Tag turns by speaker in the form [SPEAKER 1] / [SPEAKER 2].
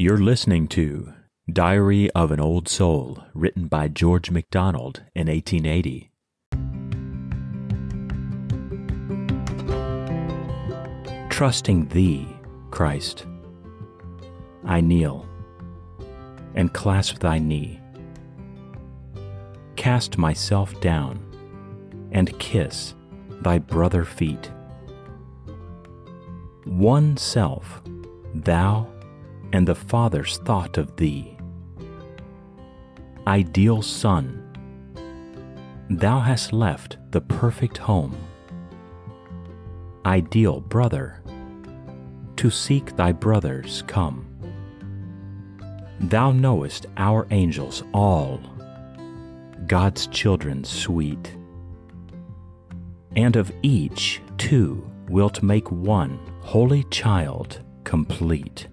[SPEAKER 1] You're listening to Diary of an Old Soul, written by George MacDonald in 1880. Trusting Thee, Christ, I kneel and clasp Thy knee, cast myself down and kiss Thy brother feet. One self, Thou and the Father's thought of Thee. Ideal Son, Thou hast left the perfect home. Ideal Brother, to seek Thy brothers come. Thou knowest our angels all, God's children sweet, and of each, two, wilt make one holy child complete.